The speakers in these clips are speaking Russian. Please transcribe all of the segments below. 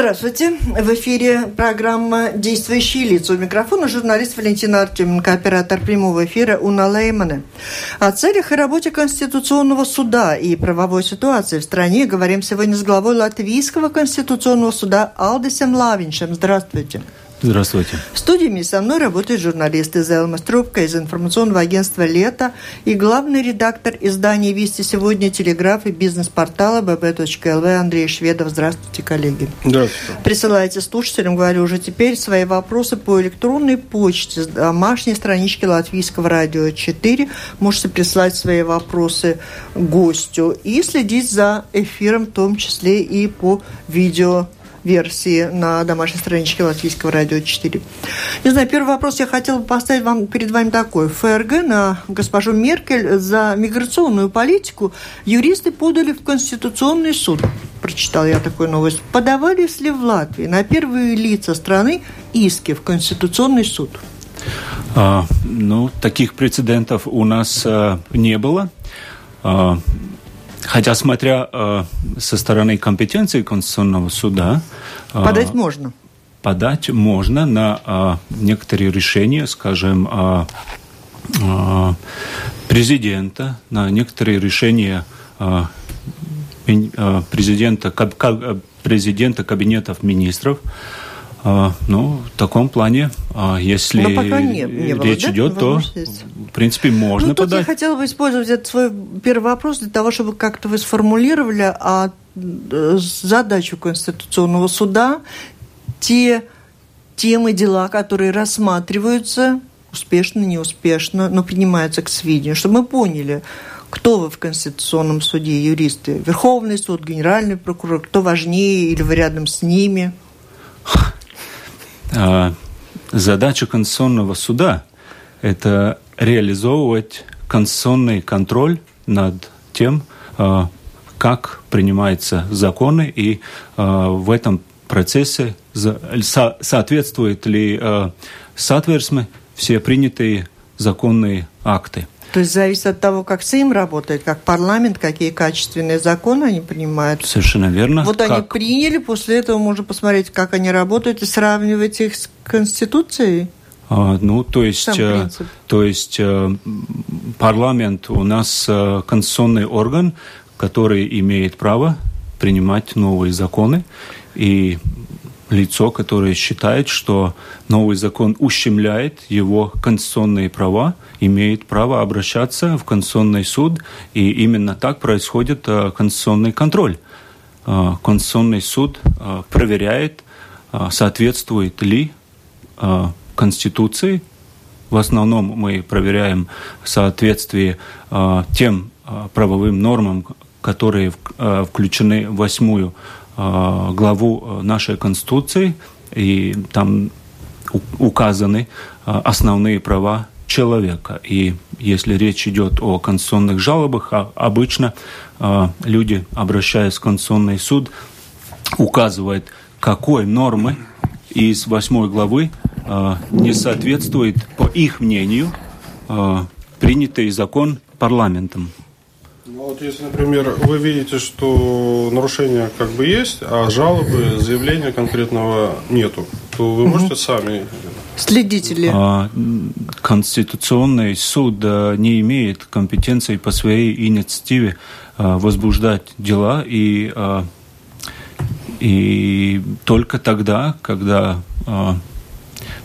Здравствуйте. В эфире программа «Действующие лица». У микрофона журналист Валентина Артеменко, оператор прямого эфира Уна Леймана. О целях и работе Конституционного суда и правовой ситуации в стране говорим сегодня с главой Латвийского Конституционного суда Алдисем Лавиншем. Здравствуйте. Здравствуйте. В студии со мной работает журналист из Элма Струбка из информационного агентства «Лето» и главный редактор издания «Вести сегодня», телеграф и бизнес-портала bb.lv Андрей Шведов. Здравствуйте, коллеги. Здравствуйте. Присылайте слушателям, говорю уже теперь, свои вопросы по электронной почте с домашней странички Латвийского радио 4. Можете присылать свои вопросы гостю и следить за эфиром, в том числе и по видео версии на домашней страничке Латвийского радио 4. Не знаю, первый вопрос я хотела бы поставить вам перед вами такой. ФРГ на госпожу Меркель за миграционную политику юристы подали в Конституционный суд. Прочитал я такую новость. Подавались ли в Латвии на первые лица страны иски в Конституционный суд? А, ну, таких прецедентов у нас а, не было. А, Хотя, смотря э, со стороны компетенции Конституционного суда... Э, подать можно? Подать можно на э, некоторые решения, скажем, э, э, президента, на некоторые решения э, э президента, каб, президента кабинетов министров, ну, в таком плане, а, если не, не было, речь да? идет, то, в принципе, можно ну, тут подать. я хотела бы использовать этот свой первый вопрос для того, чтобы как-то вы сформулировали а, задачу Конституционного суда, те темы, дела, которые рассматриваются, успешно, неуспешно, но принимаются к сведению, чтобы мы поняли, кто вы в Конституционном суде, юристы, Верховный суд, Генеральный прокурор, кто важнее или вы рядом с ними – а, задача Конституционного суда – это реализовывать конституционный контроль над тем, а, как принимаются законы, и а, в этом процессе соответствуют ли соответственно все принятые законные акты. То есть зависит от того, как СИМ работает, как парламент, какие качественные законы они принимают. Совершенно верно. Вот как... они приняли, после этого можно посмотреть, как они работают и сравнивать их с Конституцией. А, ну, то есть, э, то есть э, парламент у нас э, конституционный орган, который имеет право принимать новые законы, и лицо, которое считает, что новый закон ущемляет его конституционные права, имеет право обращаться в Конституционный суд, и именно так происходит э, конституционный контроль. Э, Конституционный суд э, проверяет, соответствует ли Конституции. В основном мы проверяем соответствие тем правовым нормам, которые включены в восьмую главу нашей Конституции, и там указаны основные права человека. И если речь идет о конституционных жалобах, а обычно э, люди, обращаясь в Конституционный суд, указывают, какой нормы из восьмой главы э, не соответствует, по их мнению, э, принятый закон парламентом. Ну, вот если, например, вы видите, что нарушение как бы есть, а жалобы, заявления конкретного нету, то вы можете сами Следите ли? А, Конституционный суд не имеет компетенции по своей инициативе а, возбуждать дела и, а, и только тогда, когда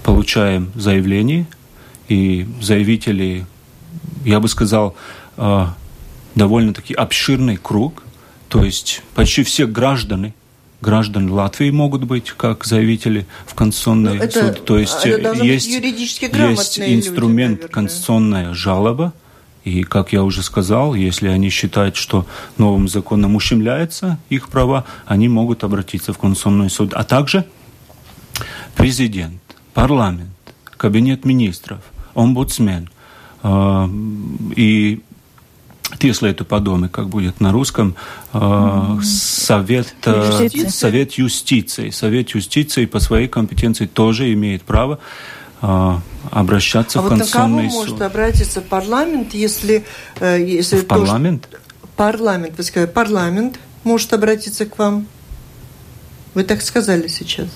получаем заявление, и заявители, я бы сказал, довольно-таки обширный круг, то есть почти все граждане – граждан Латвии могут быть как заявители в Конституционный это, суд. То есть есть, есть инструмент люди, конституционная жалоба, и, как я уже сказал, если они считают, что новым законом ущемляются их права, они могут обратиться в Конституционный суд. А также президент, парламент, кабинет министров, омбудсмен э, и Тieslietu padome, как будет на русском, э, совет, э, совет юстиции. Совет юстиции по своей компетенции тоже имеет право э, обращаться а в Конституционный вот на кого может обратиться парламент, если... Если в парламент? То, что... Парламент, вы сказали, парламент может обратиться к вам? Вы так сказали сейчас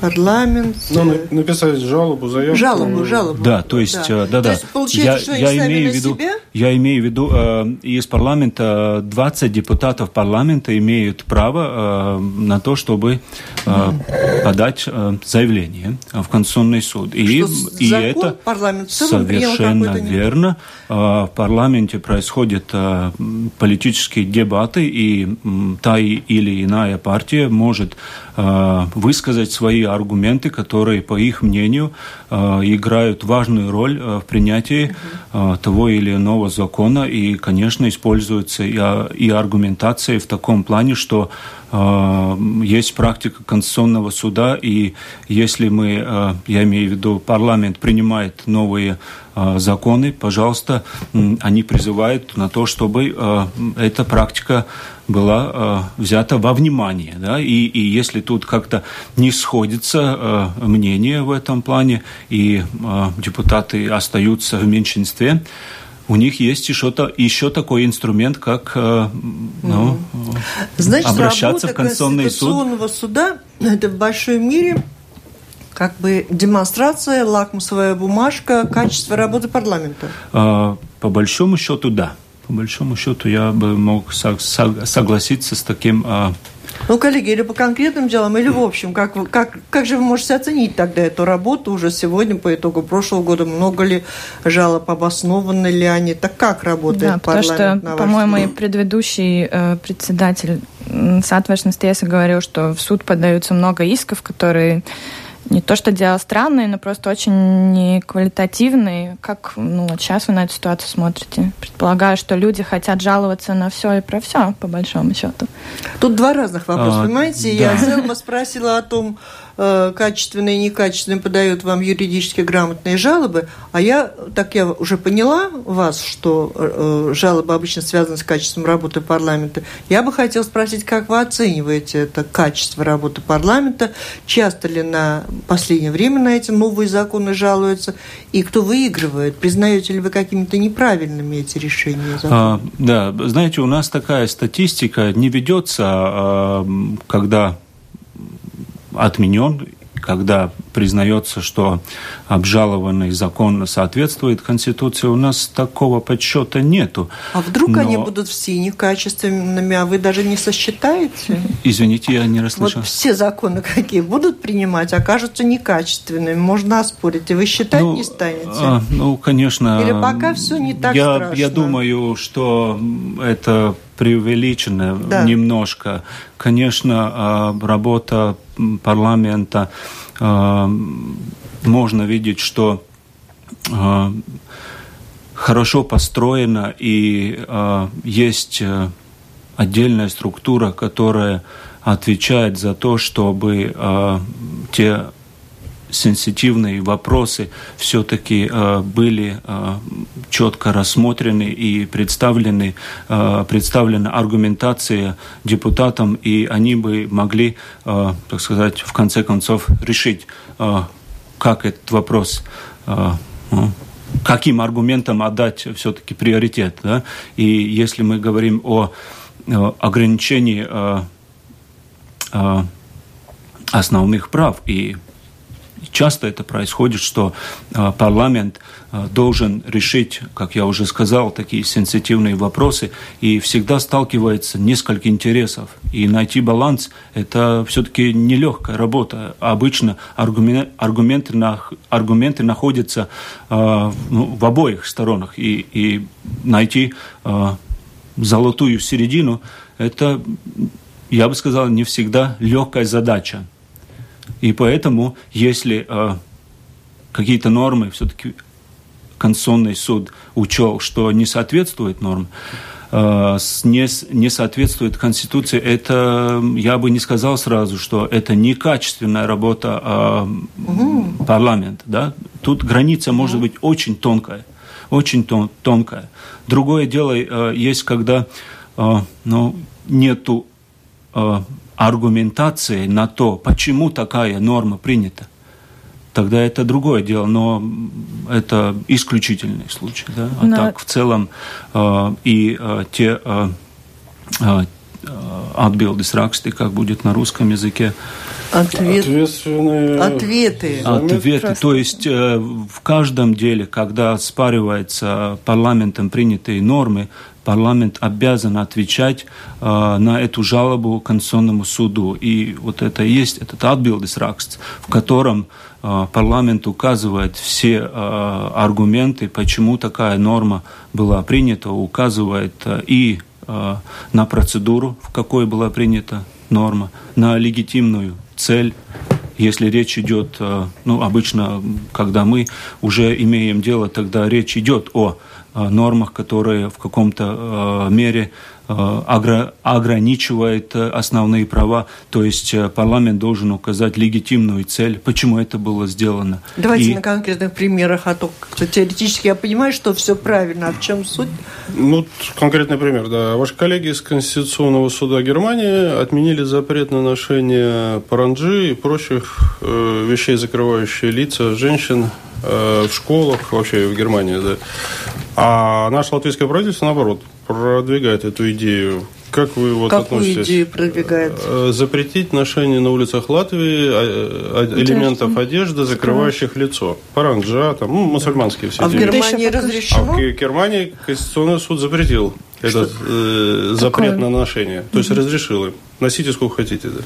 парламент. Ну, написать жалобу, заявку. Жалобу, жалобу. Да, то есть, да, да. То есть, получается, я, что я имею в виду, себя? Я имею в виду, э, из парламента 20 депутатов парламента имеют право э, на то, чтобы э, подать э, заявление в Конституционный суд. И, что и закон это парламент совершенно верно. Э, в парламенте происходят э, политические дебаты, и та или иная партия может э, высказать свои аргументы, которые, по их мнению, э, играют важную роль э, в принятии э, того или иного закона. И, конечно, используется и, и аргументация в таком плане, что есть практика Конституционного суда, и если мы, я имею в виду, парламент принимает новые законы, пожалуйста, они призывают на то, чтобы эта практика была взята во внимание. Да? И, и если тут как-то не сходится мнение в этом плане, и депутаты остаются в меньшинстве, у них есть еще, то, еще такой инструмент, как э, ну, Значит, обращаться в Конституционный суд. суда – это в большом мире как бы демонстрация, лакмусовая бумажка качества работы парламента? Э, по большому счету, да по большому счету я бы мог согласиться с таким а, ну, коллеги, или по конкретным делам, или в общем, как, вы, как, как же вы можете оценить тогда эту работу уже сегодня по итогу прошлого года? Много ли жалоб, обоснованы ли они? Так как работает да, парламент? Потому что, по-моему, и предыдущий э, председатель соответственно, Стеса говорил, что в суд подаются много исков, которые не то что дело странное, но просто очень неквалитативный. Как ну, вот сейчас вы на эту ситуацию смотрите? Предполагаю, что люди хотят жаловаться на все и про все, по большому счету. Тут два разных вопроса, а, понимаете? Да. Я Зелма спросила о том, качественные и некачественные подают вам юридически грамотные жалобы, а я, так я уже поняла вас, что э, жалобы обычно связаны с качеством работы парламента, я бы хотела спросить, как вы оцениваете это качество работы парламента, часто ли на последнее время на эти новые законы жалуются, и кто выигрывает, признаете ли вы какими-то неправильными эти решения? А, да, знаете, у нас такая статистика не ведется, а, когда отменен, когда признается, что обжалованный закон соответствует Конституции, у нас такого подсчета нету. А вдруг Но... они будут все некачественными, а вы даже не сосчитаете? Извините, я не расслышал. Вот все законы какие будут принимать, окажутся некачественными. Можно оспорить. И вы считать ну, не станете? А, ну, конечно. Или пока все не так я, страшно? Я думаю, что это преувеличено да. немножко. Конечно, а, работа парламента а, можно видеть, что а, хорошо построена и есть э, отдельная структура, которая отвечает за то, чтобы те сенситивные вопросы все-таки э, были э, четко рассмотрены и представлены, э, представлена аргументация депутатам, и они бы могли, так сказать, в конце концов решить, как этот вопрос ну, каким аргументам отдать все-таки приоритет. Да? И если мы говорим о ограничении основных прав и часто это происходит, что э, парламент э, должен решить, как я уже сказал, такие сенситивные вопросы, и всегда сталкивается несколько интересов. И найти баланс – это все-таки нелегкая работа. Обычно аргументы, аргументы, аргументы находятся э, ну, в обоих сторонах, и, и найти золотую середину – это, я бы сказал, не всегда легкая задача. И поэтому, если э, какие-то нормы все-таки Конституционный суд учел, что не соответствует нормам, э, не, не соответствует Конституции, это я бы не сказал сразу, что это некачественная работа э, угу. парламента. Да? Тут граница может быть очень тонкая, очень тон, тонкая. Другое дело э, есть, когда э, ну, нету э, аргументации на то, почему такая норма принята, тогда это другое дело, но это исключительный случай. Да? А но... так в целом э, и э, те э, э, отбилдис раксты, как будет на русском языке. Ответ... Ответственные... Ответы. Ответы. То есть э, в каждом деле, когда спаривается парламентом принятые нормы, парламент обязан отвечать э, на эту жалобу Конституционному суду. И вот это и есть этот отбилдис ракст, в котором э, парламент указывает все э, аргументы, почему такая норма была принята, указывает э, и э, на процедуру, в какой была принята норма, на легитимную цель, если речь идет, э, ну, обычно, когда мы уже имеем дело, тогда речь идет о нормах, которые в каком-то э, мере э, ограничивает основные права, то есть парламент должен указать легитимную цель, почему это было сделано. Давайте И... на конкретных примерах, а то теоретически я понимаю, что все правильно, а в чем суть? Ну, конкретный пример, да. Ваши коллеги из Конституционного суда Германии отменили запрет на ношение паранджи и прочих э, вещей, закрывающие лица женщин э, в школах, вообще в Германии, да. А наше латвийское правительство, наоборот, продвигает эту идею. Как вы вот Какую относитесь? идею продвигает? Э, запретить ношение на улицах Латвии а, а, элементов одежды, закрывающих лицо. Паранджа, там, ну, мусульманские все А в Германии разрешено? А в Германии Конституционный суд запретил этот э, запрет на ношение. То есть разрешил им. Носите сколько хотите. Да.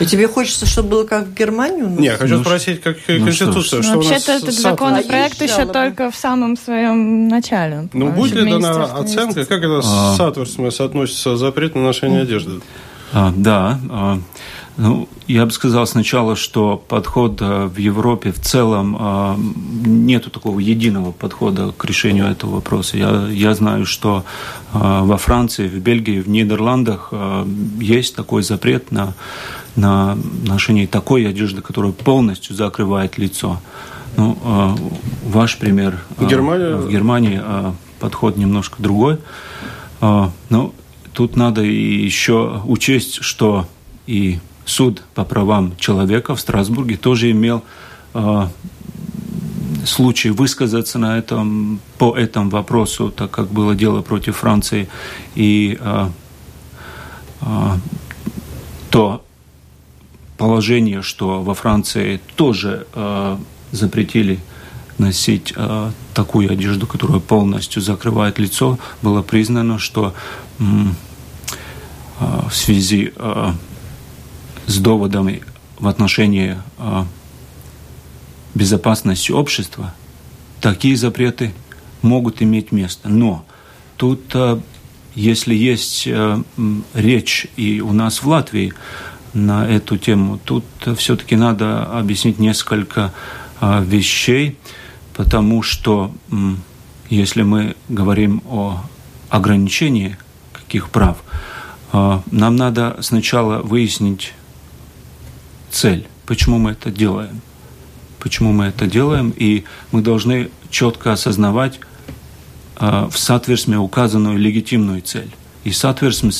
И тебе хочется, чтобы было как в Германии? Не, я хочу ну, спросить, как ну, Конституция. Что, что Вообще-то этот законопроект еще только в самом своем начале. Ну, будет ли дана оценка, как это а... с соответственно соотносится запрет на ношение одежды? А, да, а, ну, я бы сказал сначала, что подход в Европе в целом а, нету такого единого подхода к решению этого вопроса. Я, я знаю, что а, во Франции, в Бельгии, в Нидерландах есть такой запрет на, на ношение такой одежды, которая полностью закрывает лицо. Ну, ваш пример Германия... в Германии подход немножко другой. Но тут надо еще учесть, что и суд по правам человека в Страсбурге тоже имел э, случай высказаться на этом, по этому вопросу, так как было дело против Франции. И э, э, то положение, что во Франции тоже э, запретили носить э, такую одежду, которая полностью закрывает лицо, было признано, что э, в связи э, с доводами в отношении э, безопасности общества, такие запреты могут иметь место. Но тут, э, если есть э, речь и у нас в Латвии на эту тему, тут все-таки надо объяснить несколько вещей, потому что если мы говорим о ограничении каких прав, нам надо сначала выяснить цель, почему мы это делаем. Почему мы это делаем, и мы должны четко осознавать э, в соответствии указанную легитимную цель. И, соответственно,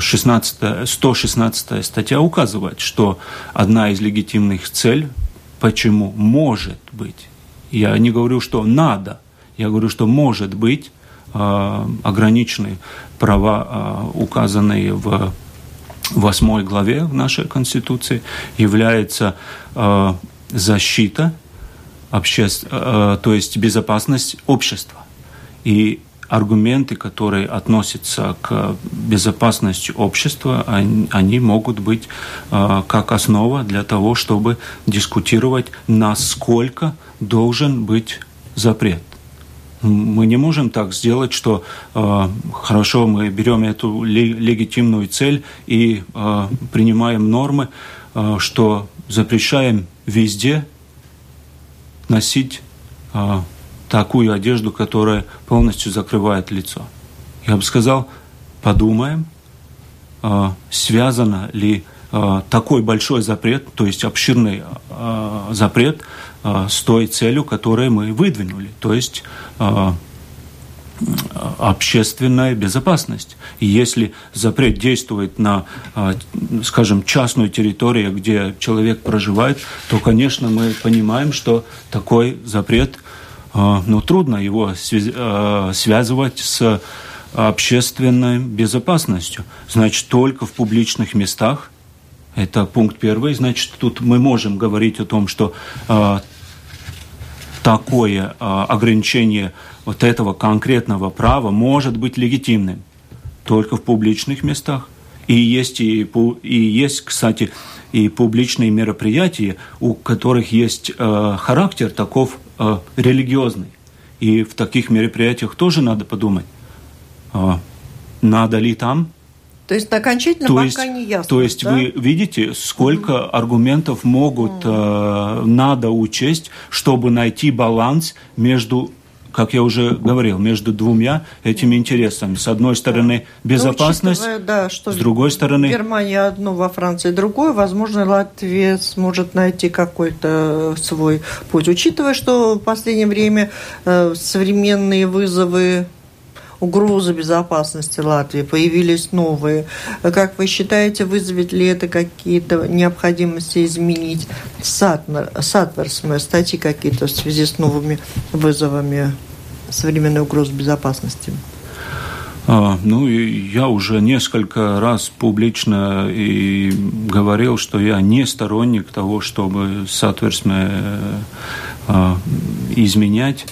16, 116 статья указывает, что одна из легитимных целей, почему может быть, я не говорю, что надо, я говорю, что может быть э, ограничены права, э, указанные в восьмой главе в нашей Конституции является э, защита, обществ, э, то есть безопасность общества. И аргументы, которые относятся к безопасности общества, они, они могут быть э, как основа для того, чтобы дискутировать, насколько должен быть запрет. Мы не можем так сделать, что э, хорошо, мы берем эту легитимную цель и э, принимаем нормы, э, что запрещаем везде носить э, такую одежду, которая полностью закрывает лицо. Я бы сказал, подумаем, э, связано ли э, такой большой запрет, то есть обширный э, запрет с той целью, которую мы выдвинули, то есть э, общественная безопасность. И если запрет действует на, э, скажем, частную территорию, где человек проживает, то, конечно, мы понимаем, что такой запрет, ну, трудно его связывать с общественной безопасностью. Значит, только в публичных местах. Это пункт первый. Значит, тут мы можем говорить о том, что такое э, ограничение вот этого конкретного права может быть легитимным только в публичных местах. И есть, и, и есть, кстати, и публичные мероприятия, у которых есть э, характер таков э, религиозный. И в таких мероприятиях тоже надо подумать, э, надо ли там то есть окончательно то пока есть, не ясно. То есть да? вы видите, сколько mm аргументов могут mm э, надо учесть, чтобы найти баланс между как я уже говорил, между двумя этими интересами. С одной стороны, безопасность, Но, да, что с другой стороны... Германия одно, во Франции другое. Возможно, Латвия сможет найти какой-то свой путь. Учитывая, что в последнее время э, современные вызовы угрозы безопасности Латвии, появились новые. Как вы считаете, вызовет ли это какие-то необходимости изменить сатверсмы, статьи какие-то в связи с новыми вызовами современной угрозы безопасности? А, ну, я уже несколько раз публично и говорил, что я не сторонник того, чтобы Сатверсмы э, изменять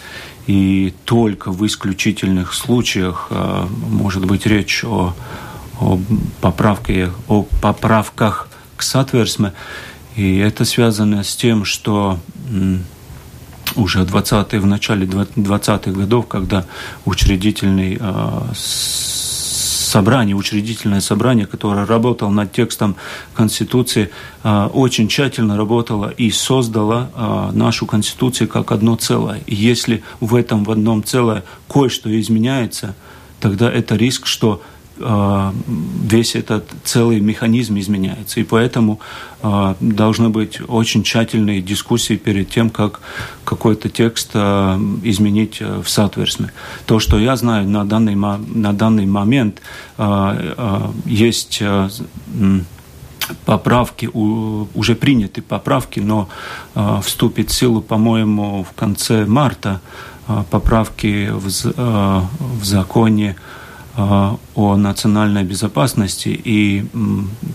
и только в исключительных случаях э, может быть речь о, о, поправке, о поправках к Сатверсме. И это связано с тем, что уже 20 в начале 20-х годов, когда учредительный э, собрание, учредительное собрание, которое работало над текстом Конституции, а, очень тщательно работало и создало а, нашу Конституцию как одно целое. И если в этом в одном целое кое-что изменяется, тогда это риск, что весь этот целый механизм изменяется. И поэтому э, должны быть очень тщательные дискуссии перед тем, как какой-то текст э, изменить в соответствии. То, что я знаю на данный, на данный момент, есть поправки, уже приняты поправки, но вступит в силу, по-моему, в конце марта поправки в, в законе Э, о национальной безопасности, и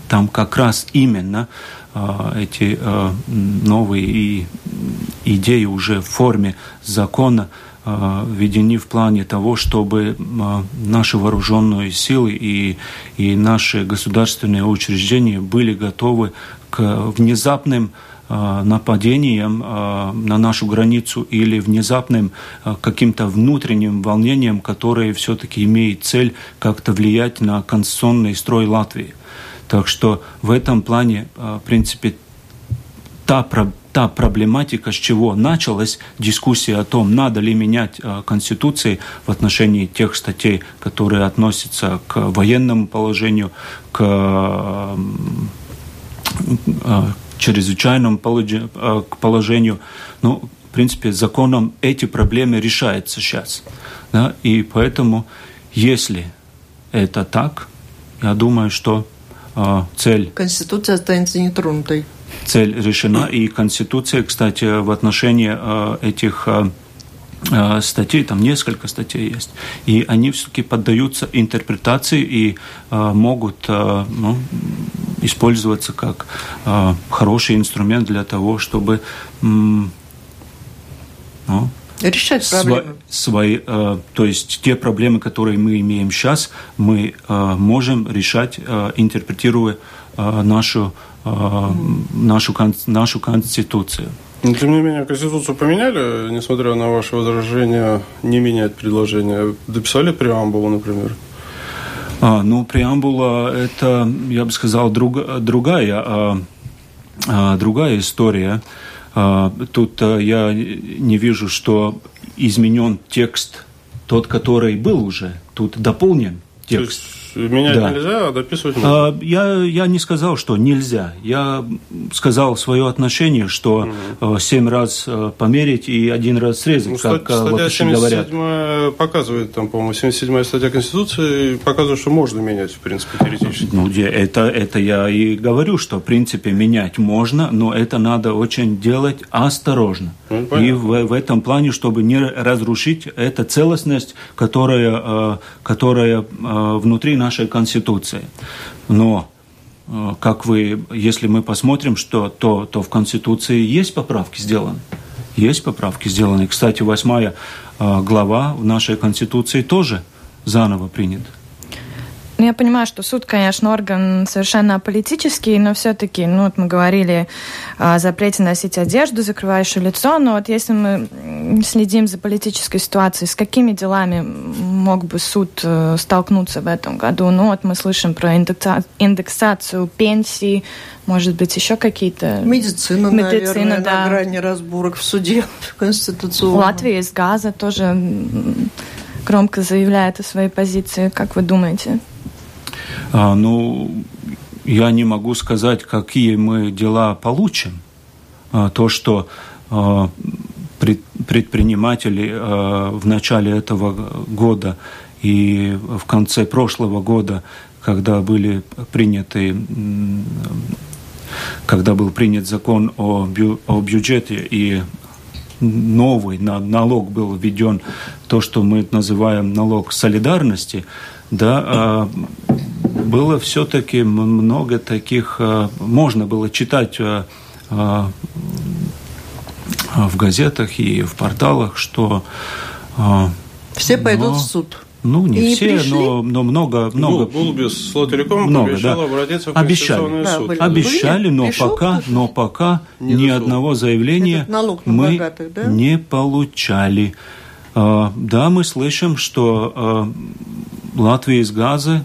там как раз именно э, эти э, новые идеи уже в форме закона введены в плане того, чтобы наши вооруженные силы и, и наши государственные учреждения были готовы к внезапным Э, нападением э, на нашу границу или внезапным э, каким-то внутренним волнением, которое все-таки имеет цель как-то влиять на конституционный строй Латвии. Так что в этом плане, в принципе, та, та проблематика, с чего началась дискуссия о том, надо ли менять Конституции в отношении тех статей, которые относятся к военному положению, к чрезвычайном э, положению. Ну, в принципе, законом эти проблемы решаются сейчас. Да? И поэтому, если это так, я думаю, что э, цель... Конституция останется нетронутой. Цель решена, и Конституция, кстати, в отношении э, этих э статей, там несколько статей есть, и они все-таки поддаются интерпретации и э, могут э, ну, использоваться как э, хороший инструмент для того, чтобы ну, решать проблемы. Свои, э, то есть те проблемы, которые мы имеем сейчас, мы э, можем решать, э, интерпретируя э, нашу, э, нашу, нашу конституцию. Но, тем не менее, Конституцию поменяли, несмотря на ваше возражение не менять предложение. Дописали преамбулу, например? А, ну, преамбула – это, я бы сказал, друг, другая, а, а, другая история. А, тут а, я не вижу, что изменен текст, тот, который был уже. Тут дополнен текст. Менять да. нельзя, а дописывать можно. А, я, я не сказал, что нельзя. Я сказал свое отношение, что угу. семь раз э, померить и один раз срезать, ну, как статья вот 77 говорят. показывает, там, по-моему, 77 статья Конституции показывает, что можно менять, в принципе, теоретически. Ну, это, это я и говорю, что, в принципе, менять можно, но это надо очень делать осторожно. Ну, и в, в этом плане, чтобы не разрушить эту целостность, которая, которая внутри нашей Конституции. Но э, как вы, если мы посмотрим, что, то, то в Конституции есть поправки сделаны. Есть поправки сделаны. Кстати, восьмая э, глава в нашей Конституции тоже заново принята. Ну, я понимаю, что суд, конечно, орган совершенно политический, но все-таки, ну, вот мы говорили о запрете носить одежду, закрывающую лицо, но вот если мы следим за политической ситуацией, с какими делами мог бы суд э, столкнуться в этом году? Ну, вот мы слышим про индексацию пенсий, может быть, еще какие-то... Медицина, Медицина наверное, да. на грани разборок в суде конституционном. Латвия из газа тоже громко заявляет о своей позиции. Как вы думаете? А, ну, я не могу сказать, какие мы дела получим. А, то, что а, предприниматели в начале этого года и в конце прошлого года, когда были приняты когда был принят закон о, бю, о бюджете и новый налог был введен, то, что мы называем налог солидарности, да, было все-таки много таких, э, можно было читать э, э, в газетах и в порталах, что... Все пойдут но, в суд. Ну, не и все, но, но много, много. Булбис с Лотериком много, обещал да. обратиться в обещали, да, суд. Обещали, но Пришел пока, но пока не ни дошел. одного заявления мы богатых, да? не получали. Да, мы слышим, что Латвия из газа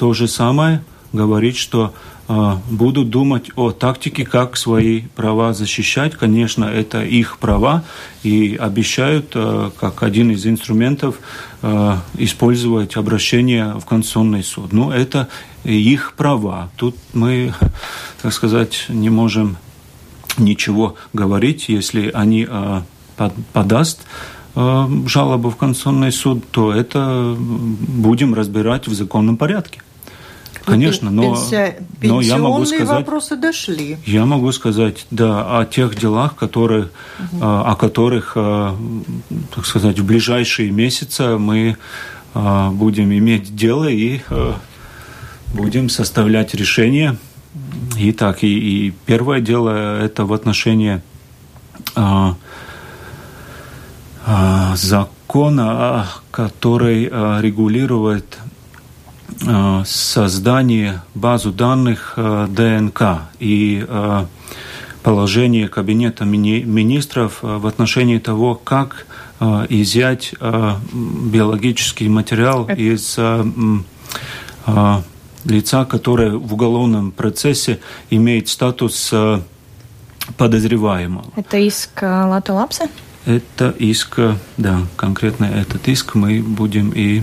то же самое говорит, что э, будут думать о тактике, как свои права защищать. Конечно, это их права, и обещают, э, как один из инструментов, э, использовать обращение в Конституционный суд. Но это их права. Тут мы, так сказать, не можем ничего говорить, если они э, под, подаст жалобу в Конституционный суд, то это будем разбирать в законном порядке. Конечно, но, но я могу сказать, вопросы дошли. Я могу сказать, да, о тех делах, которые, угу. о которых, а, так сказать, в ближайшие месяцы мы а, будем иметь дело и будем составлять решения. Итак, и, и первое дело это в отношении а, а, закона, который регулирует создание базу данных э, ДНК и э, положение Кабинета министров в отношении того, как изъять биологический материал из лица, которое в уголовном процессе имеет статус подозреваемого. Это иск Лату Лапса? Это иск, да, конкретно этот иск мы будем и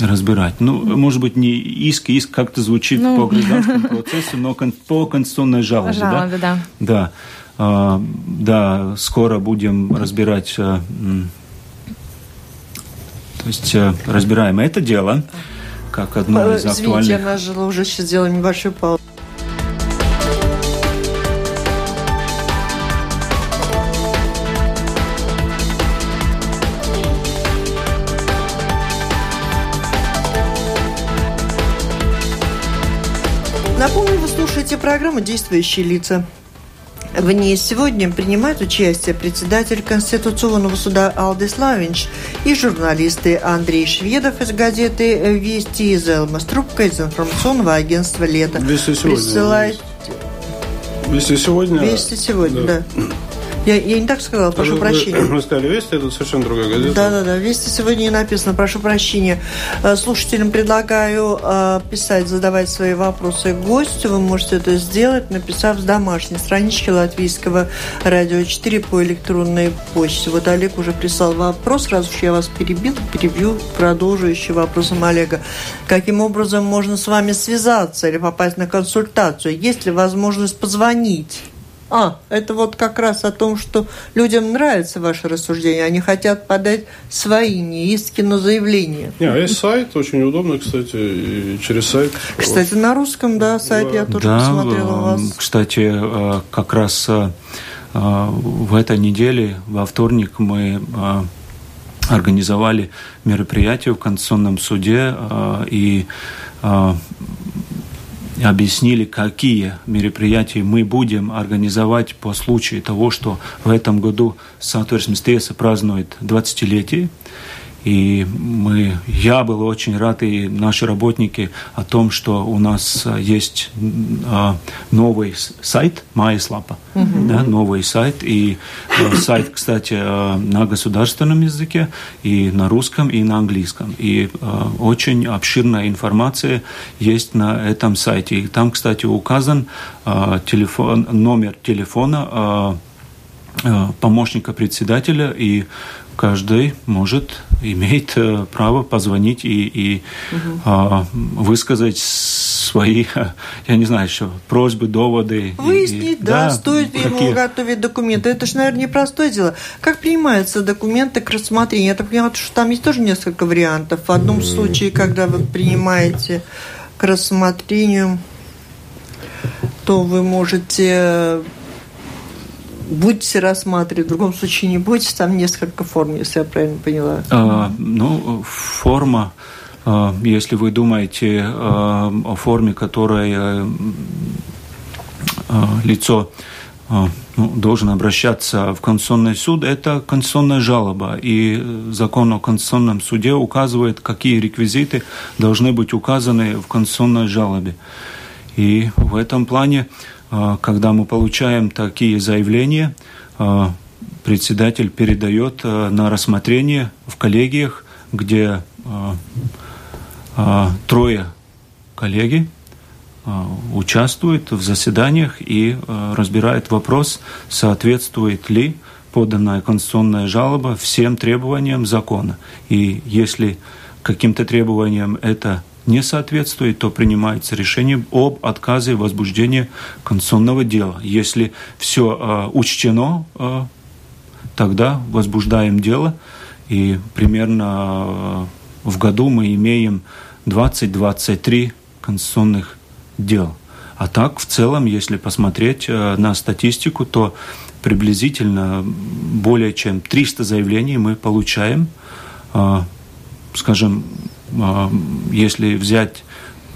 разбирать. Ну, может быть, не иск, иск как-то звучит ну... по гражданскому процессу, но по конституционной жалобе. Жалобе, да. Да. Да. А, да, скоро будем разбирать, а, то есть а, разбираем это дело как одно из актуальных. Извините, я нажила, уже сейчас сделаем небольшую паузу. Программу «Действующие лица». В ней сегодня принимают участие председатель Конституционного суда Алдис Лавинч и журналисты Андрей Шведов из газеты «Вести» из Элма Струбка из информационного агентства «Лето». Вести сегодня. Присылайте... Вести сегодня. Вести сегодня, да. да. Я, я не так сказала, прошу вы, прощения. Вы сказали «Вести», это совершенно другая газета. Да-да-да, «Вести» сегодня не написано, прошу прощения. Э, слушателям предлагаю э, писать, задавать свои вопросы гостю. Вы можете это сделать, написав с домашней странички Латвийского радио 4 по электронной почте. Вот Олег уже прислал вопрос, сразу же я вас перебил, перебью, продолжу еще вопросом Олега. Каким образом можно с вами связаться или попасть на консультацию? Есть ли возможность позвонить? А, это вот как раз о том, что людям нравится ваше рассуждение, они хотят подать свои, не иски, но заявления. Не, а есть сайт, очень удобно, кстати, и через сайт. Кстати, на русском, да, сайт да. я тоже да, посмотрела у вас. Кстати, э, как раз э, в этой неделе, во вторник, мы э, организовали мероприятие в Конституционном суде, и объяснили, какие мероприятия мы будем организовать по случаю того, что в этом году Сатурс Мистеса празднует 20-летие. И мы, я был очень рад, и наши работники, о том, что у нас а, есть а, новый сайт, Майслапа, угу. да, новый сайт. И а, сайт, кстати, на государственном языке, и на русском, и на английском. И очень обширная информация есть на этом сайте. И там, кстати, указан телефон, номер телефона помощника председателя и каждый может, имеет э, право позвонить и, и угу. а, высказать свои, я не знаю, еще просьбы, доводы. Выяснить, и, да, да, стоит ли ему готовить документы. Это же, наверное, непростое дело. Как принимаются документы к рассмотрению? Я так понимаю, что там есть тоже несколько вариантов. В одном случае, когда вы принимаете к рассмотрению, то вы можете будете рассматривать, в другом случае не будете, там несколько форм, если я правильно поняла. А, ну, форма, а, если вы думаете а, о форме, которая а, лицо ну, должен обращаться в Конституционный суд, это конституционная жалоба. И закон о Конституционном суде указывает, какие реквизиты должны быть указаны в конституционной жалобе. И в этом плане а, когда мы получаем такие заявления, а, председатель передает а, на рассмотрение в коллегиях, где трое коллеги участвуют в заседаниях и разбирают вопрос, соответствует ли поданная конституционная жалоба всем требованиям закона. И если каким-то требованиям это не соответствует, то принимается решение об отказе возбуждения конституционного дела. Если все э, учтено, э, тогда возбуждаем дело, и примерно э, в году мы имеем 20-23 конституционных дел. А так, в целом, если посмотреть э, на статистику, то приблизительно более чем 300 заявлений мы получаем, э, скажем, если взять,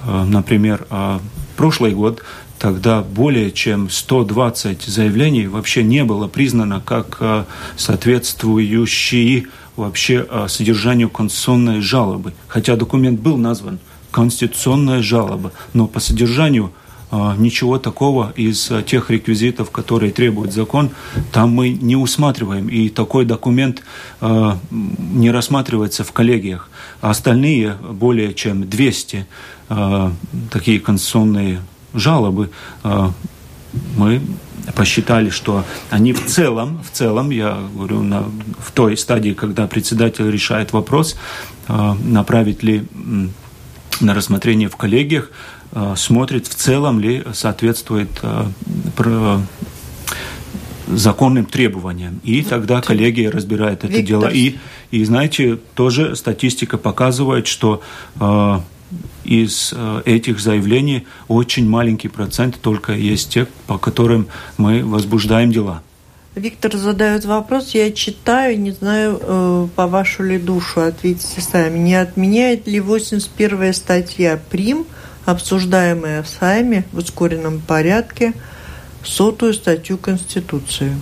а, например, а, прошлый год, тогда более чем 120 заявлений вообще не было признано как соответствующие вообще содержанию конституционной жалобы. Хотя документ был назван «конституционная жалоба», но по содержанию ничего такого из тех реквизитов, которые требует закон, там мы не усматриваем. И такой документ не рассматривается в коллегиях а остальные более чем 200 э, такие конституционные жалобы мы посчитали, что они в целом, в целом, я говорю, на, в той стадии, когда председатель решает вопрос, направить ли на рассмотрение в коллегиях, смотрит в целом ли соответствует э, законным требованиям. И тогда коллегия разбирает это Виктор. дело. И, и знаете, тоже статистика показывает, что э, из э, этих заявлений очень маленький процент только есть те, по которым мы возбуждаем дела. Виктор задает вопрос, я читаю, не знаю, э, по вашу ли душу, ответьте сами. Не отменяет ли 81 статья ПРИМ, обсуждаемая в Сайме в ускоренном порядке, сотую статью Конституции.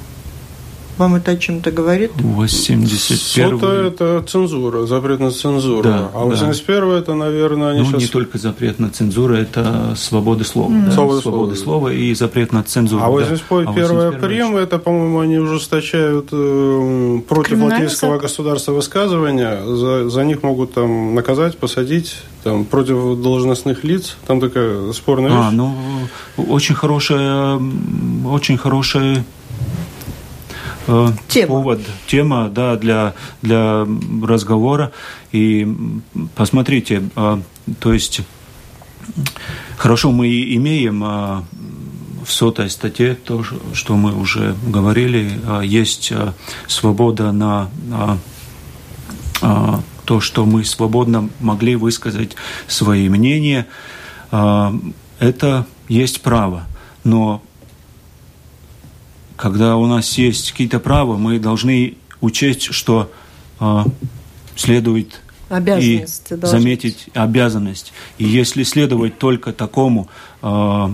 Вам это о чем-то говорит? 81 Сота – это цензура, запрет на цензуру. Да, а 81 да. это, наверное, они ну, сейчас... не только запрет на цензуру, это свобода слова. Mm. Да? Свобода, свобода слова. и запрет на цензуру. А 81 да. а 81 прим, это, по-моему, они ужесточают э, против латинского государства высказывания. За, за них могут там наказать, посадить там, против должностных лиц. Там такая спорная а, вещь. А, ну, очень хорошая, очень хорошая Э, тема. повод, тема да, для, для разговора. И посмотрите, э, то есть хорошо мы имеем э, в сотой статье то, что мы уже говорили, есть свобода на то, что мы свободно могли высказать свои мнения, это есть право. Но когда у нас есть какие-то права, мы должны учесть, что э, следует и заметить обязанность. И если следовать только такому э,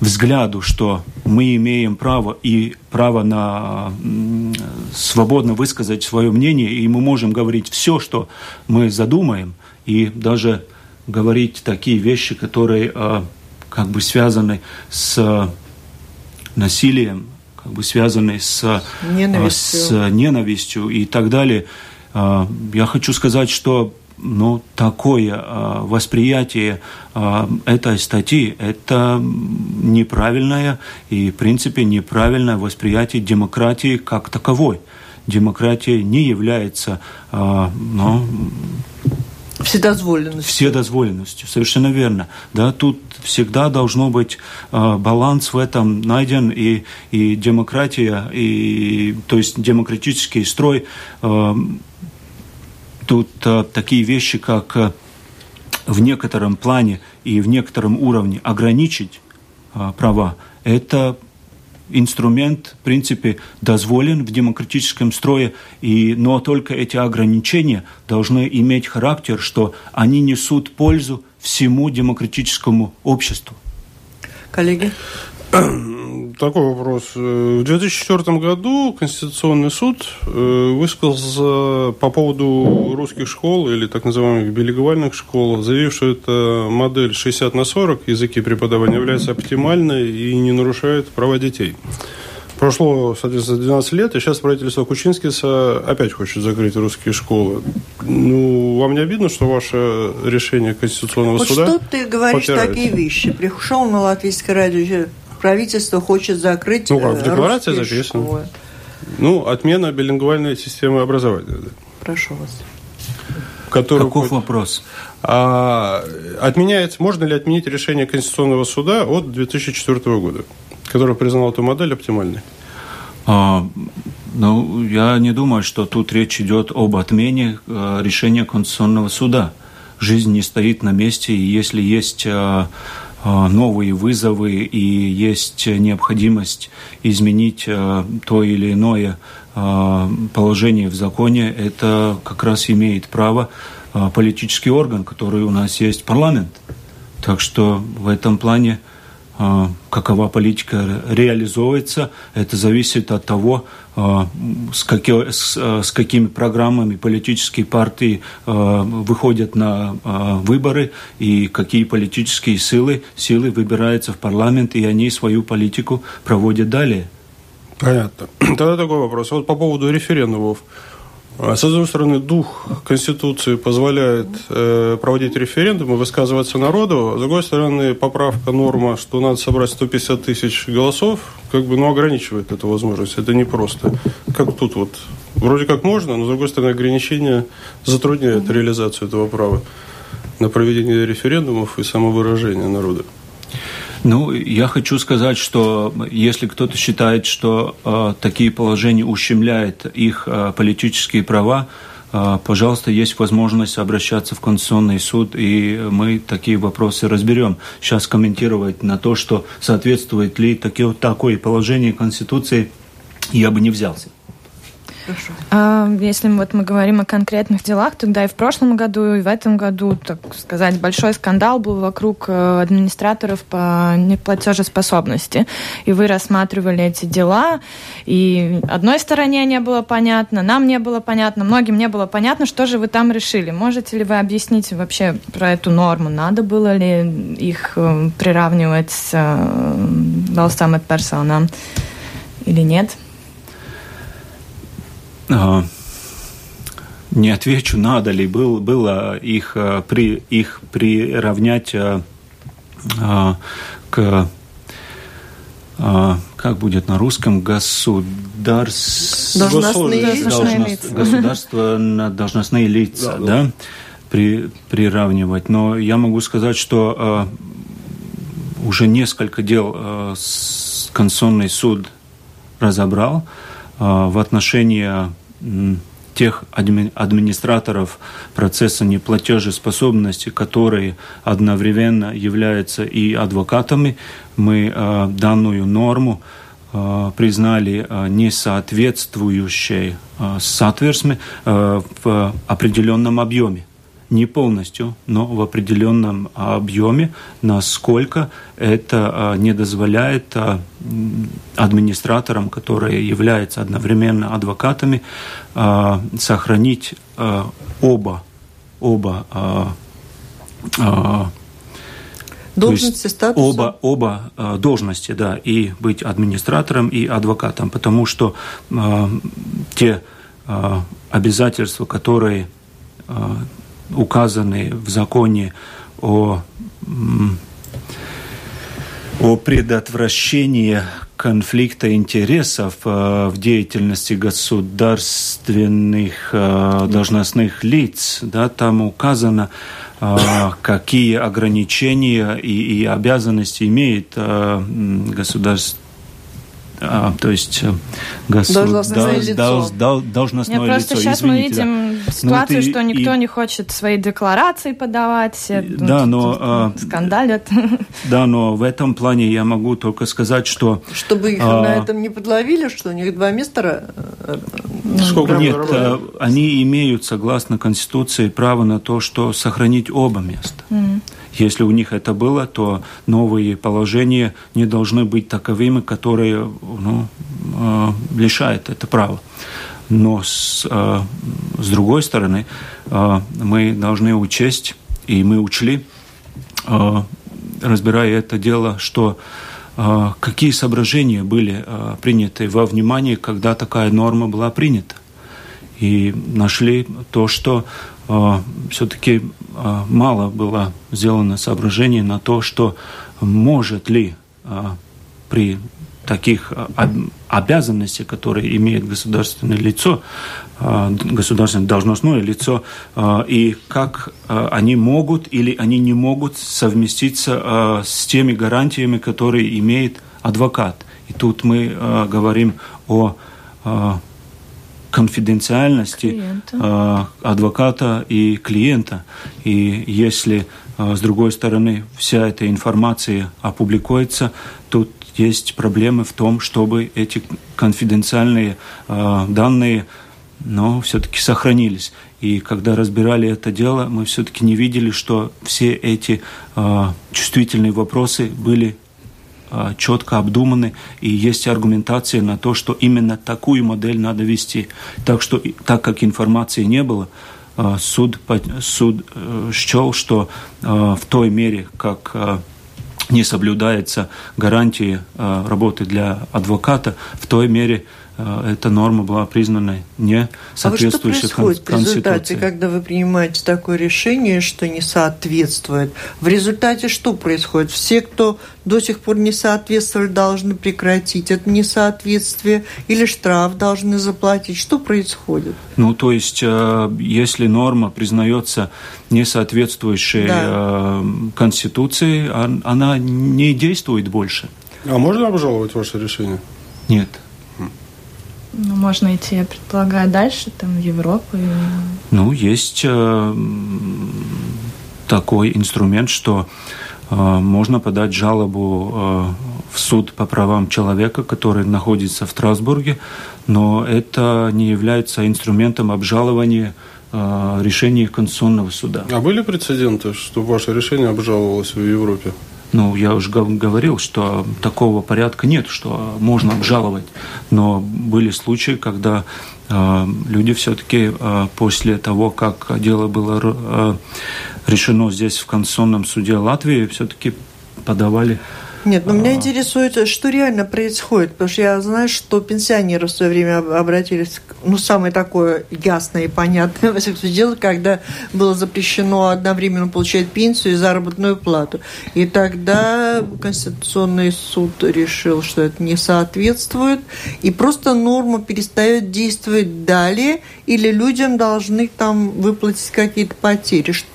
взгляду, что мы имеем право и право на э, свободно высказать свое мнение, и мы можем говорить все, что мы задумаем, и даже говорить такие вещи, которые э, как бы связаны с насилием, как бы связанный с ненавистью. с ненавистью и так далее. А, я хочу сказать, что ну, такое восприятие этой статьи – это неправильное и, в принципе, неправильное восприятие демократии как таковой. Демократия не является ну, Вседозволенностью. Вседозволенностью, совершенно верно. Да, тут всегда должно быть э, баланс в этом найден, и, и демократия, и, то есть демократический строй, э, тут э, такие вещи, как э, в некотором плане и в некотором уровне ограничить э, права, это инструмент, в принципе, дозволен в демократическом строе, и, но только эти ограничения должны иметь характер, что они несут пользу всему демократическому обществу. Коллеги? Такой вопрос. В 2004 году Конституционный суд э, высказался по поводу русских школ или так называемых билингвальных школ, заявив, что эта модель 60 на 40 языки преподавания является оптимальной и не нарушает права детей. Прошло, соответственно, 12 лет, и сейчас правительство Кучинскиса опять хочет закрыть русские школы. Ну, вам не обидно, что ваше решение Конституционного вот суда что ты говоришь попирает? такие вещи? Пришел на латвийское радио, правительство хочет закрыть Ну, как, в декларации записано. Школы. Ну, отмена билингвальной системы образования. Прошу вас. Которую Каков вопрос? А, отменяется, можно ли отменить решение Конституционного суда от 2004 года? который признал эту модель оптимальной? А, ну, я не думаю, что тут речь идет об отмене а, решения Конституционного суда. Жизнь не стоит на месте, и если есть а, новые вызовы и есть необходимость изменить а, то или иное а, положение в законе, это как раз имеет право политический орган, который у нас есть парламент. Так что в этом плане какова политика реализуется, это зависит от того, с, какие, с, а, с какими программами политические партии выходят на выборы и какие политические силы, силы выбираются в парламент, и они свою политику проводят далее. Понятно. Тогда такой вопрос. Вот по поводу референдумов. А с одной стороны, дух Конституции позволяет э, проводить референдумы, высказываться народу. С другой стороны, поправка норма, что надо собрать 150 тысяч голосов, как бы, ну, ограничивает эту возможность. Это непросто. Как тут вот. Вроде как можно, но, с другой стороны, ограничения затрудняют реализацию этого права на проведение референдумов и самовыражение народа. Ну, я хочу сказать, что если кто-то считает, что э, такие положения ущемляют их э, политические права, э, пожалуйста, есть возможность обращаться в Конституционный суд, и мы такие вопросы разберем. Сейчас комментировать на то, что соответствует ли таки, такое положение Конституции, я бы не взялся. Хорошо. А, если вот мы говорим о конкретных делах, тогда и в прошлом году, и в этом году, так сказать, большой скандал был вокруг э, администраторов по неплатежеспособности. И вы рассматривали эти дела, и одной стороне не было понятно, нам не было понятно, многим не было понятно, что же вы там решили. Можете ли вы объяснить вообще про эту норму? Надо было ли их э, приравнивать с valsts персонам или нет? Не отвечу, надо ли был, было их, а, при, их приравнять а, к как будет на русском, государств... должностные, должностные лица. Государство, должностные лица, да, да. да при, приравнивать. Но я могу сказать, что э, уже несколько дел э, Конституционный суд разобрал э, в отношении тех администраторов процесса неплатежеспособности, которые одновременно являются и адвокатами, мы э, данную норму э, признали э, несоответствующей э, э, в определенном объеме не полностью, но в определенном объеме, насколько это а, не дозволяет а, администраторам, которые являются одновременно адвокатами, а, сохранить оба, оба Должности, статуса? Оба, оба э, должности, да, и быть администратором, и адвокатом, потому что э, те э, обязательства, которые указаны в законе о, о предотвращении конфликта интересов э, в деятельности государственных э, должностных лиц, да, там указано, э, какие ограничения и, и обязанности имеет государство а, то есть э, госу... должностное да, лицо. Дол, должностное Нет, просто лицо. сейчас Извините, мы видим да. ситуацию, ну, что никто и... не хочет свои декларации подавать, все да, но, а, скандалят. Да, но в этом плане я могу только сказать, что... Чтобы их а, на этом не подловили, что у них два места э, Сколько Нет, а, они имеют, согласно Конституции, право на то, что сохранить оба места. Mm. Если у них это было, то новые положения не должны быть таковыми, которые ну, э, лишают это права. Но с, э, с другой стороны, э, мы должны учесть, и мы учли, разбирая это дело, что какие соображения были приняты во внимание, когда такая норма была принята. И нашли то, что все-таки а, мало было сделано соображений на то, что может ли а, при таких а, обязанностях, которые имеет государственное лицо, государственное должностное лицо, и как они могут или они не могут совместиться с теми гарантиями, которые имеет адвокат. И тут мы говорим о конфиденциальности клиента. А, адвоката и клиента. И если, а, с другой стороны, вся эта информация опубликуется, тут есть проблемы в том, чтобы эти конфиденциальные а, данные но все-таки сохранились. И когда разбирали это дело, мы все-таки не видели, что все эти э, чувствительные вопросы были четко обдуманы, и есть аргументация на то, что именно такую модель надо вести. Так что, так как информации не было, а, суд, суд э, счел, что в той мере, как не соблюдается гарантии работы для адвоката, в той мере Э, эта норма была признана не соответствующей а вот что происходит в результате, когда вы принимаете такое решение, что не соответствует? В результате что происходит? Все, кто до сих пор не соответствовали, должны прекратить это несоответствие или штраф должны заплатить? Что происходит? Ну, то есть, э, если норма признается несоответствующей да. Э, Конституции, а, она не действует больше. А можно обжаловать ваше решение? Нет. Ну, можно идти, я предполагаю, дальше, там, в Европу. И... Ну, есть э, такой инструмент, что э, можно подать жалобу э, в суд по правам человека, который находится в Страсбурге, но это не является инструментом обжалования решений Конституционного суда. А были прецеденты, что ваше решение обжаловалось в Европе? Ну, я уже говорил, что такого порядка нет, что можно обжаловать. Но были случаи, когда э, люди все-таки э, после того, как дело было э, решено здесь в Конституционном суде Латвии, все-таки подавали нет, но меня а. интересует, что реально происходит, потому что я знаю, что пенсионеры в свое время обратились, ну, самое такое ясное и понятное, во всяком случае, дело, когда было запрещено одновременно получать пенсию и заработную плату. И тогда Конституционный суд решил, что это не соответствует, и просто норма перестает действовать далее, или людям должны там выплатить какие-то потери. Что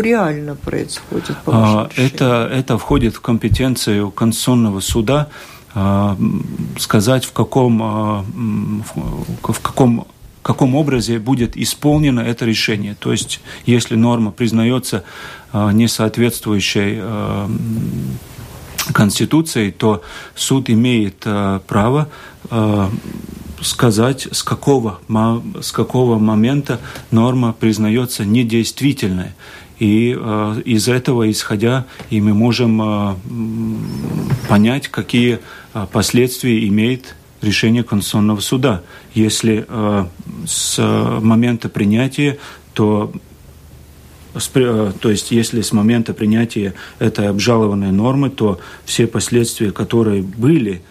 реально происходит? По а, это, это входит в компетенцию Конституционного суда а, сказать, в каком, а, в каком каком образе будет исполнено это решение. То есть, если норма признается несоответствующей Конституцией, то суд имеет право сказать, с какого, с какого момента норма признается недействительной. И э, из этого исходя, и мы можем э, понять, какие э, последствия имеет решение Конституционного суда. Если э, с момента принятия, то э, то есть, если с момента принятия этой обжалованной нормы, то все последствия, которые были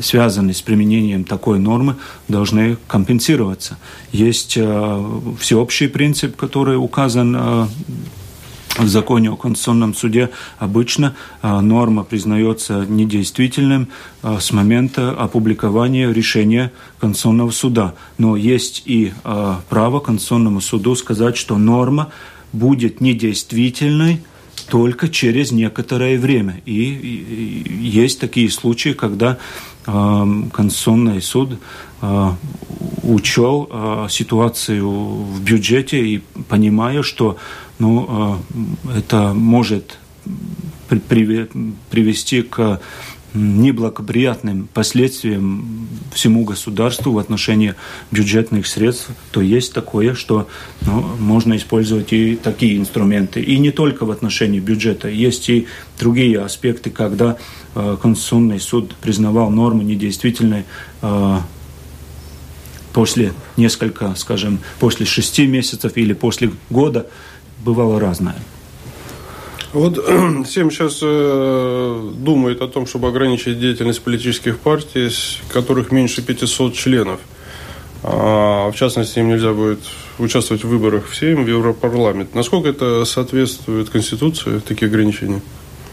связанные с применением такой нормы, должны компенсироваться. Есть а, всеобщий принцип, который указан а, в законе о Конституционном суде обычно норма признается недействительным с момента опубликования решения Конституционного суда. Но есть и право Конституционному суду сказать, что норма будет недействительной только через некоторое время. И, и есть такие случаи, когда э, Конституционный суд э, учел э, ситуацию в бюджете и понимая, что ну, э, это может привести к неблагоприятным последствиям всему государству в отношении бюджетных средств, то есть такое, что ну, можно использовать и такие инструменты. И не только в отношении бюджета. Есть и другие аспекты, когда э, Конституционный суд признавал нормы недействительной э, после несколько, скажем, после шести месяцев или после года. Бывало разное. Вот всем сейчас э, думает о том, чтобы ограничить деятельность политических партий, которых меньше 500 членов. А, в частности, им нельзя будет участвовать в выборах в Сейм, в Европарламент. Насколько это соответствует Конституции, такие ограничения?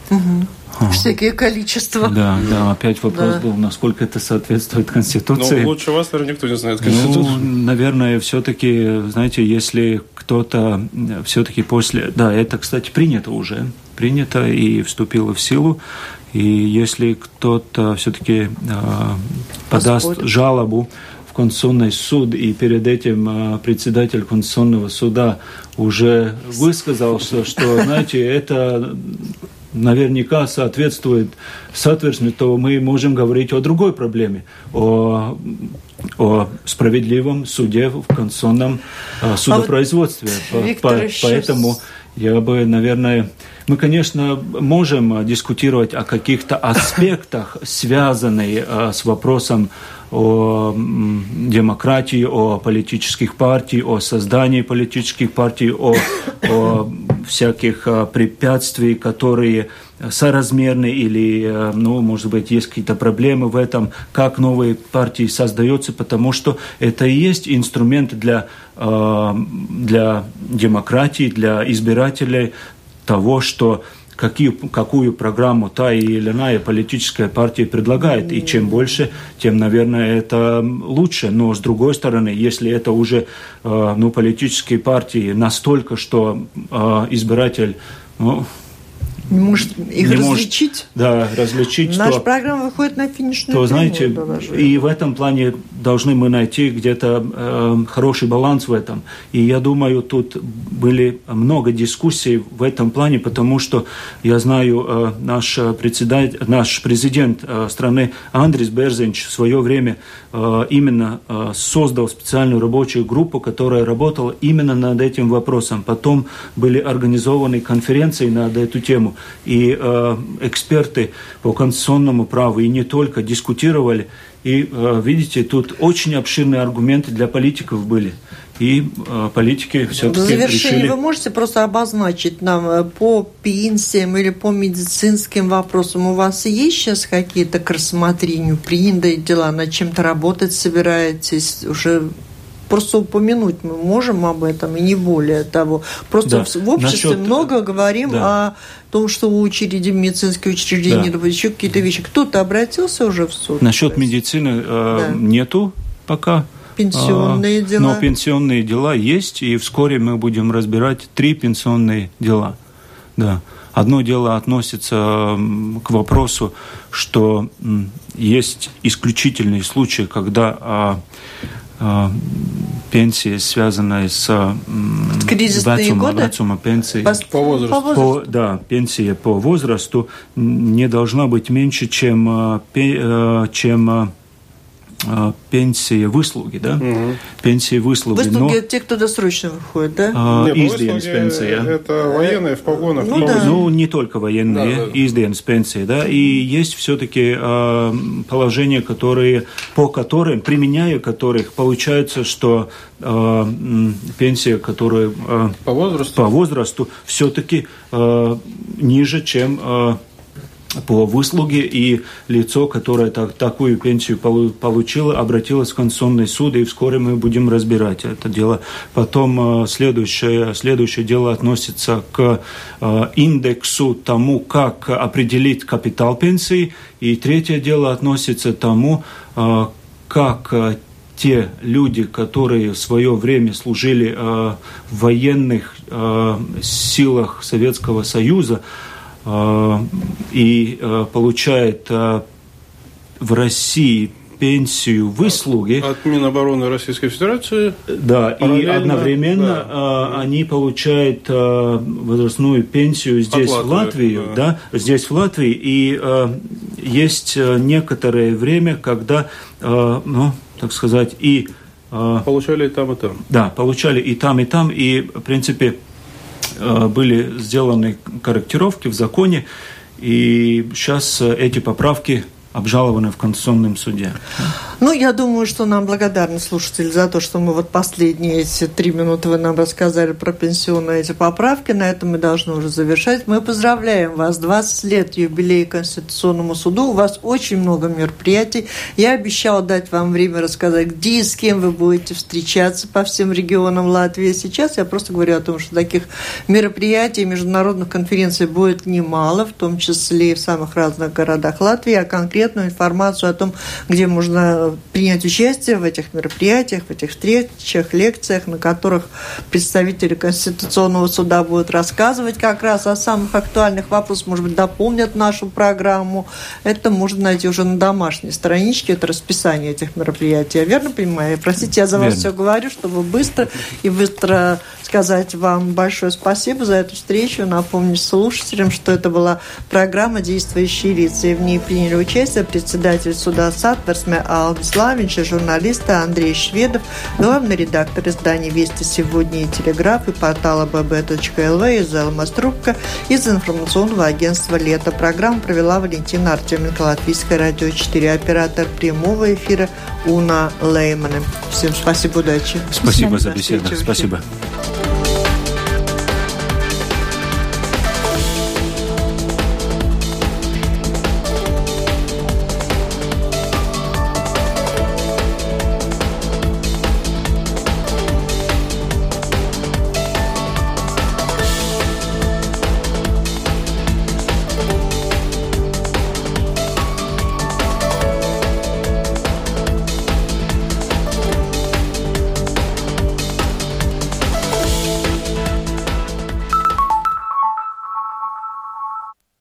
Угу. А. Всякие количества. Да, да, опять вопрос да. был, насколько это соответствует Конституции. Ну, лучше вас, наверное, никто не знает Конституцию. Ну, наверное, все-таки, знаете, если кто-то все-таки после... Да, это, кстати, принято уже. Принято и вступило в силу. И если кто-то все-таки э, подаст жалобу в Конституционный суд, и перед этим э, председатель Конституционного суда уже высказался, что, знаете, это наверняка соответствует, соответственно, то мы можем говорить о другой проблеме, о, о справедливом суде в конституционном э, судопроизводстве. А вот, по, по, поэтому я бы, наверное, мы, конечно, можем дискутировать о каких-то аспектах, связанных э, с вопросом о демократии, о политических партий, о создании политических партий, о, о всяких а, препятствий, которые соразмерны или, а, ну, может быть, есть какие-то проблемы в этом, как новые партии создаются, потому что это и есть инструмент для, а, для демократии, для избирателей того, что какие, какую программу та или иная политическая партия предлагает. И чем больше, тем, наверное, это лучше. Но, с другой стороны, если это уже э, ну, политические партии настолько, что э, избиратель ну, не может их не различить. Может, да, различить. Наша программа выходит на финишную то, знаете, и в этом плане должны мы найти где-то э, хороший баланс в этом. И я думаю, тут были много дискуссий в этом плане, потому что я знаю, э, наш, председатель, наш президент э, страны Андрис Берзинч в свое время э, именно э, создал специальную рабочую группу, которая работала именно над этим вопросом. Потом были организованы конференции на эту тему и э, эксперты по конституционному праву, и не только, дискутировали. И, э, видите, тут очень обширные аргументы для политиков были. И э, политики все-таки решили... вы можете просто обозначить нам э, по пенсиям или по медицинским вопросам, у вас есть сейчас какие-то к рассмотрению принятые дела, над чем-то работать собираетесь, уже просто упомянуть мы можем об этом, и не более того. Просто да. в, в обществе Насчет... много говорим да. о том, что у учреждений, медицинские учреждения, да. еще какие-то вещи. Кто-то обратился уже в суд? Насчет медицины э, да. нету пока. Пенсионные а, дела. Но пенсионные дела есть, и вскоре мы будем разбирать три пенсионные дела. Да. Одно дело относится к вопросу, что есть исключительные случаи, когда а, пенсии, связанные с Кризисные вецума, годы? вецума пенсии. По, по возрасту. По возрасту. Да, пенсия по возрасту не должна быть меньше, чем, а, э, чем пенсии выслуги, да? Угу. Пенсии выслуги. Выслуги но... те, кто досрочно выходит, да? А, Нет, издienas пенсия. Это военные в погонах. Ну, да. ну не только военные, да, да. пенсии, да? И есть все-таки а, положения, которые, по которым, применяя которых, получается, что а, пенсия, которая а, по возрасту, по возрасту все-таки а, ниже, чем а, по выслуге, и лицо, которое так, такую пенсию получило, обратилось в Конституционный суд, и вскоре мы будем разбирать это дело. Потом э, следующее, следующее дело относится к э, индексу тому, как определить капитал пенсии, и третье дело относится тому, э, как те люди, которые в свое время служили в военных силах Советского Союза, и э, получает э, в России пенсию выслуги. От Минобороны Российской Федерации. Да, и одновременно да. они получают возрастную пенсию здесь, Латвии, в Латвии, да. да, здесь, в Латвии, и есть некоторое время, когда, ну, так сказать, и... Получали и там, и там. Да, получали и там, и там, и, в принципе, Э, были сделаны корректировки в законе, и сейчас э, эти поправки обжалованы в Конституционном суде. Ну, я думаю, что нам благодарны слушатели за то, что мы вот последние эти три минуты вы нам рассказали про пенсионные эти поправки. На этом мы должны уже завершать. Мы поздравляем вас. 20 лет юбилей Конституционному суду. У вас очень много мероприятий. Я обещала дать вам время рассказать, где и с кем вы будете встречаться по всем регионам Латвии. Сейчас я просто говорю о том, что таких мероприятий, международных конференций будет немало, в том числе и в самых разных городах Латвии, а конкретную информацию о том, где можно принять участие в этих мероприятиях, в этих встречах, лекциях, на которых представители Конституционного суда будут рассказывать как раз о самых актуальных вопросах, может быть, дополнят нашу программу. Это можно найти уже на домашней страничке, это расписание этих мероприятий. Я верно понимаю? Простите, я за вас все говорю, чтобы быстро и быстро сказать вам большое спасибо за эту встречу, напомнить слушателям, что это была программа «Действующие лица», и в ней приняли участие председатель суда Сатверсме Алдис Лавиньш и журналисты Андрей Шведов, главный редактор издания «Вести сегодня» и «Телеграф» и портала bb.lv из Элмаструбка из информационного агентства «LETA». Программу провела Валентина Артеменко, Латвийское радио 4, оператор прямого эфира Уна Леймана. Всем спасибо, удачи. Спасибо за беседу. Спасибо.